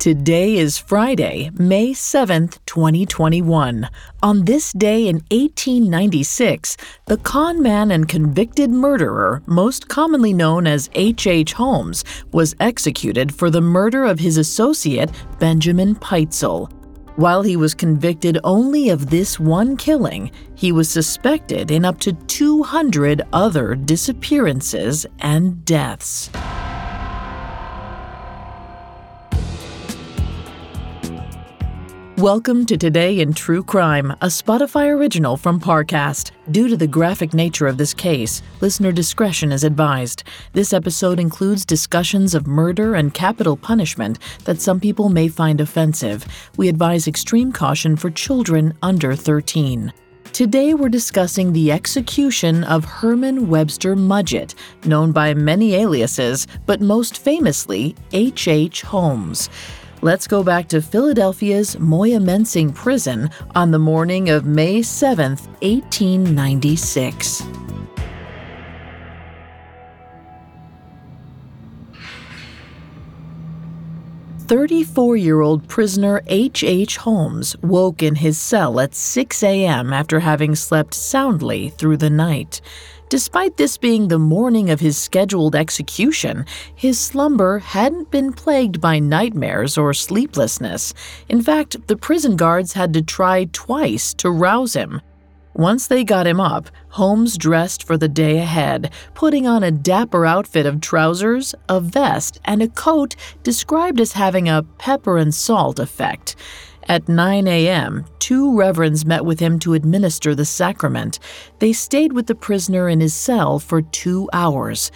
Today is Friday, May 7th, 2021. On this day in 1896, the con man and convicted murderer, most commonly known as H. H. Holmes, was executed for the murder of his associate, Benjamin Pitezel. While he was convicted only of this one killing, he was suspected in up to 200 other disappearances and deaths. Welcome to Today in True Crime, a Spotify original from Parcast. Due to the graphic nature of this case, listener discretion is advised. This episode includes discussions of murder and capital punishment that some people may find offensive. We advise extreme caution for children under 13. Today we're discussing the execution of Herman Webster Mudgett, known by many aliases, but most famously H. H. Holmes. Let's go back to Philadelphia's Moyamensing Prison on the morning of May 7, 1896. Thirty-four-year-old prisoner H. H. Holmes woke in his cell at 6 a.m. after having slept soundly through the night. Despite this being the morning of his scheduled execution, his slumber hadn't been plagued by nightmares or sleeplessness. In fact, the prison guards had to try twice to rouse him. Once they got him up, Holmes dressed for the day ahead, putting on a dapper outfit of trousers, a vest, and a coat described as having a pepper and salt effect. At 9 a.m., two reverends met with him to administer the sacrament. They stayed with the prisoner in his cell for two hours.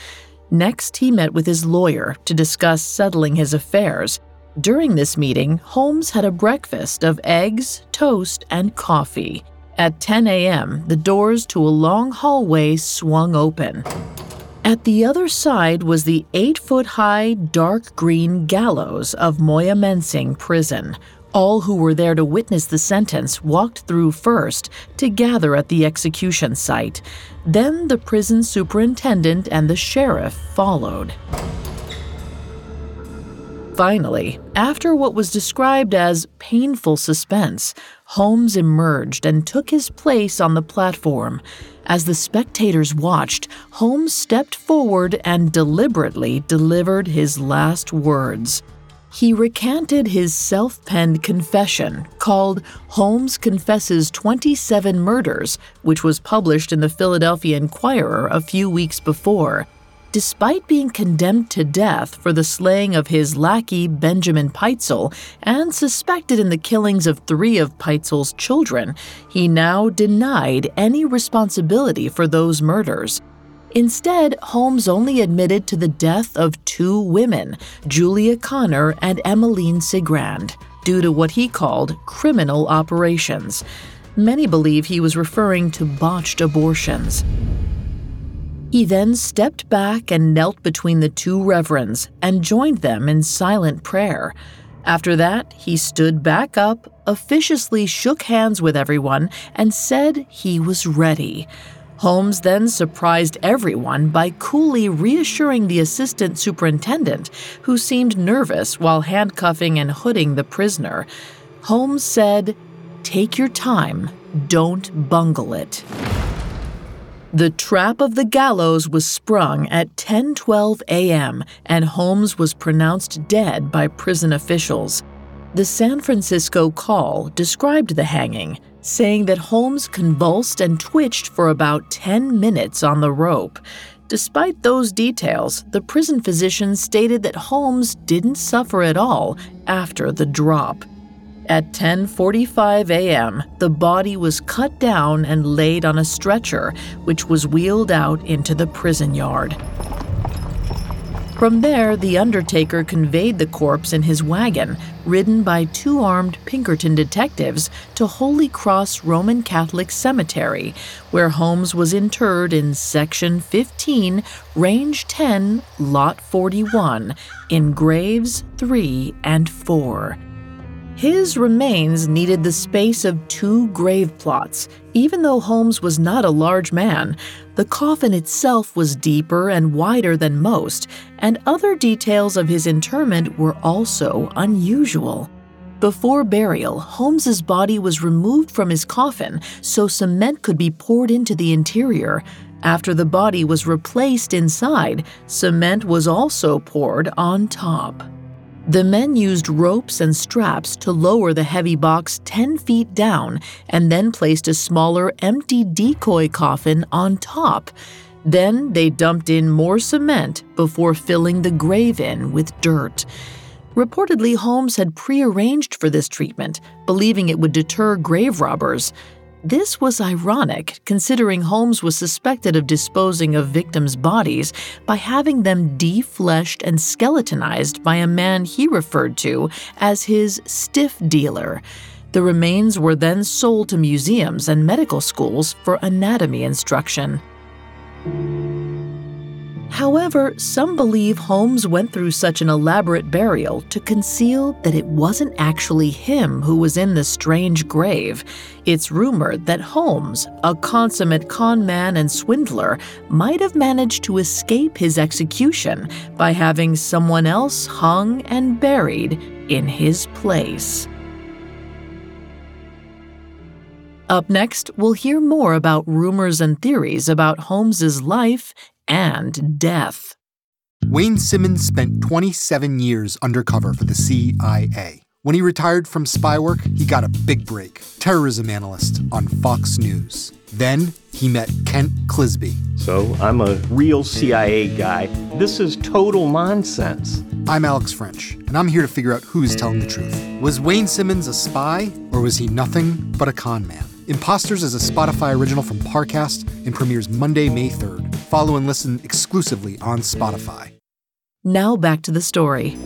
Next, he met with his lawyer to discuss settling his affairs. During this meeting, Holmes had a breakfast of eggs, toast, and coffee. At 10 a.m., the doors to a long hallway swung open. At the other side was the eight foot high, dark green gallows of Moyamensing Prison. All who were there to witness the sentence walked through first to gather at the execution site. Then the prison superintendent and the sheriff followed. Finally, after what was described as painful suspense, Holmes emerged and took his place on the platform. As the spectators watched, Holmes stepped forward and deliberately delivered his last words he recanted his self penned confession called Holmes Confesses 27 Murders, which was published in the Philadelphia Inquirer a few weeks before. Despite being condemned to death for the slaying of his lackey Benjamin Pitezel and suspected in the killings of three of Pitezel's children, he now denied any responsibility for those murders. Instead, Holmes only admitted to the death of two women, Julia Conner and Emmeline Cigrand, due to what he called criminal operations. Many believe he was referring to botched abortions. He then stepped back and knelt between the two reverends and joined them in silent prayer. After that, he stood back up, officiously shook hands with everyone, and said he was ready. Holmes then surprised everyone by coolly reassuring the assistant superintendent, who seemed nervous while handcuffing and hooding the prisoner. Holmes said, Take your time, don't bungle it. The trap of the gallows was sprung at 10:12 a.m. and Holmes was pronounced dead by prison officials. The San Francisco Call described the hanging saying that Holmes convulsed and twitched for about 10 minutes on the rope. Despite those details, the prison physician stated that Holmes didn't suffer at all after the drop. At 10:45 a.m., the body was cut down and laid on a stretcher, which was wheeled out into the prison yard. From there, the undertaker conveyed the corpse in his wagon, ridden by two armed Pinkerton detectives, to Holy Cross Roman Catholic Cemetery, where Holmes was interred in Section 15, Range 10, Lot 41, in graves 3 and 4. His remains needed the space of two grave plots. Even though Holmes was not a large man, the coffin itself was deeper and wider than most, and other details of his interment were also unusual. Before burial, Holmes's body was removed from his coffin so cement could be poured into the interior. After the body was replaced inside, cement was also poured on top. The men used ropes and straps to lower the heavy box 10 feet down and then placed a smaller, empty decoy coffin on top. Then they dumped in more cement before filling the grave in with dirt. Reportedly, Holmes had prearranged for this treatment, believing it would deter grave robbers. This was ironic, considering Holmes was suspected of disposing of victims' bodies by having them defleshed and skeletonized by a man he referred to as his stiff dealer. The remains were then sold to museums and medical schools for anatomy instruction. However, some believe Holmes went through such an elaborate burial to conceal that it wasn't actually him who was in the strange grave. It's rumored that Holmes, a consummate con man and swindler, might have managed to escape his execution by having someone else hung and buried in his place. Up next, we'll hear more about rumors and theories about Holmes's life and death. Wayne Simmons spent 27 years undercover for the CIA. When he retired from spy work, he got a big break terrorism analyst on Fox News. Then he met Kent Clizbe. So I'm a real CIA guy. This is total nonsense. I'm Alex French, and I'm here to figure out who's telling the truth. Was Wayne Simmons a spy, or was he nothing but a con man? Imposters is a Spotify original from Parcast and premieres Monday, May 3rd. Follow and listen exclusively on Spotify. Now back to the story.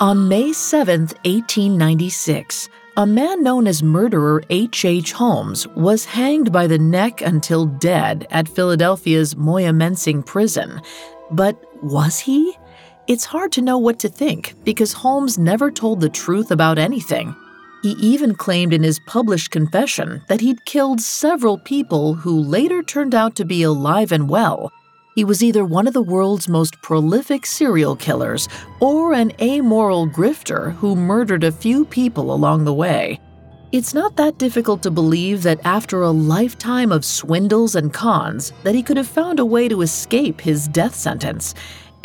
On May 7, 1896, a man known as murderer H. H. Holmes was hanged by the neck until dead at Philadelphia's Moyamensing prison. But was he? It's hard to know what to think because Holmes never told the truth about anything. He even claimed in his published confession that he'd killed several people who later turned out to be alive and well. He was either one of the world's most prolific serial killers or an amoral grifter who murdered a few people along the way. It's not that difficult to believe that after a lifetime of swindles and cons that he could have found a way to escape his death sentence.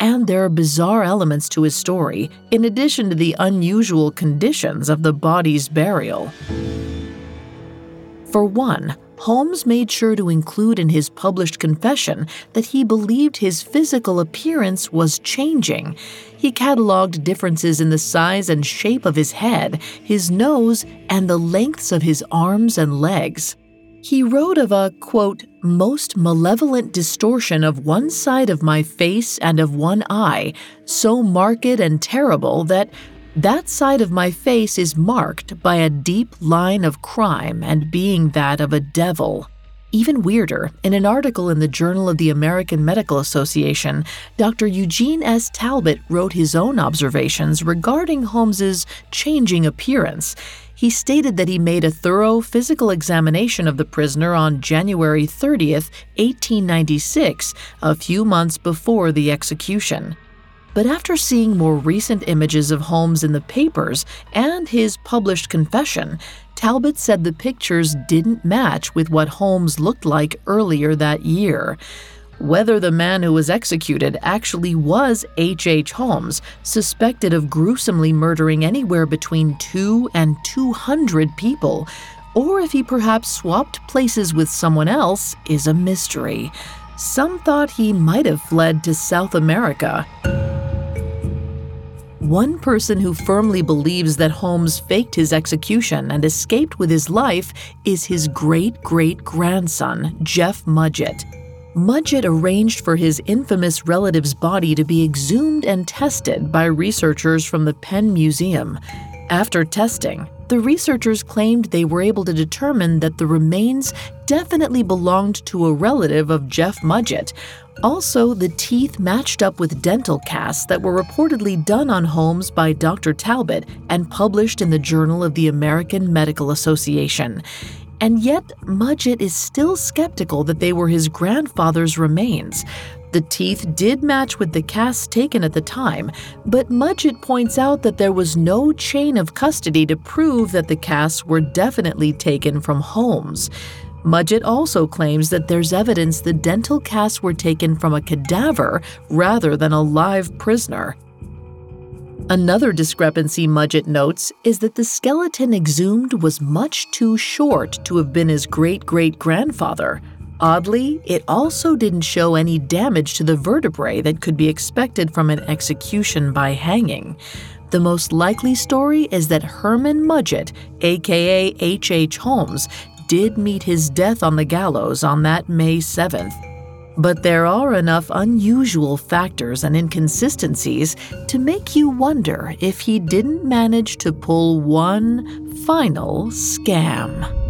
And there are bizarre elements to his story, in addition to the unusual conditions of the body's burial. For one, Holmes made sure to include in his published confession that he believed his physical appearance was changing. He cataloged differences in the size and shape of his head, his nose, and the lengths of his arms and legs. He wrote of a, quote, most malevolent distortion of one side of my face and of one eye, so marked and terrible that that side of my face is marked by a deep line of crime and being that of a devil. Even weirder, in an article in the Journal of the American Medical Association, Dr. Eugene S. Talbot wrote his own observations regarding Holmes's changing appearance. He stated that he made a thorough physical examination of the prisoner on January 30th, 1896, a few months before the execution. But after seeing more recent images of Holmes in the papers and his published confession, Talbot said the pictures didn't match with what Holmes looked like earlier that year. Whether the man who was executed actually was H. H. Holmes, suspected of gruesomely murdering anywhere between 2 and 200 people, or if he perhaps swapped places with someone else, is a mystery. Some thought he might have fled to South America. One person who firmly believes that Holmes faked his execution and escaped with his life is his great great grandson, Jeff Mudgett. Mudgett arranged for his infamous relative's body to be exhumed and tested by researchers from the Penn Museum. After testing, the researchers claimed they were able to determine that the remains definitely belonged to a relative of Jeff Mudgett. Also, the teeth matched up with dental casts that were reportedly done on Holmes by Dr. Talbot and published in the Journal of the American Medical Association. And yet, Mudgett is still skeptical that they were his grandfather's remains. The teeth did match with the casts taken at the time, but Mudgett points out that there was no chain of custody to prove that the casts were definitely taken from Holmes. Mudgett also claims that there's evidence the dental casts were taken from a cadaver rather than a live prisoner. Another discrepancy Mudgett notes is that the skeleton exhumed was much too short to have been his great great grandfather. Oddly, it also didn't show any damage to the vertebrae that could be expected from an execution by hanging. The most likely story is that Herman Mudgett, aka H.H. Holmes, did meet his death on the gallows on that May 7th. But there are enough unusual factors and inconsistencies to make you wonder if he didn't manage to pull one final scam.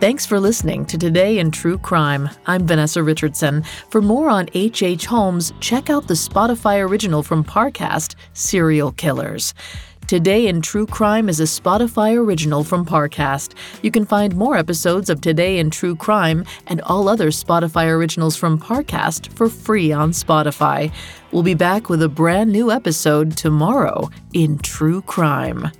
Thanks for listening to Today in True Crime. I'm Vanessa Richardson. For more on H.H. H. Holmes, check out the Spotify original from Parcast, Serial Killers. Today in True Crime is a Spotify original from Parcast. You can find more episodes of Today in True Crime and all other Spotify originals from Parcast for free on Spotify. We'll be back with a brand new episode tomorrow in True Crime.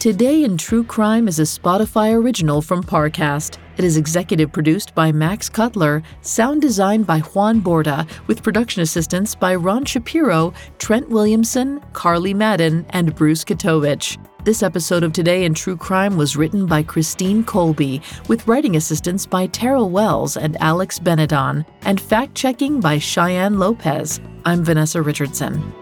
Today in True Crime is a Spotify original from Parcast. It is executive produced by Max Cutler, sound designed by Juan Borda, with production assistance by Ron Shapiro, Trent Williamson, Carly Madden, and Bruce Katovich. This episode of Today in True Crime was written by Christine Colby, with writing assistance by Terrell Wells and Alex Benedon, and fact checking by Cheyenne Lopez. I'm Vanessa Richardson.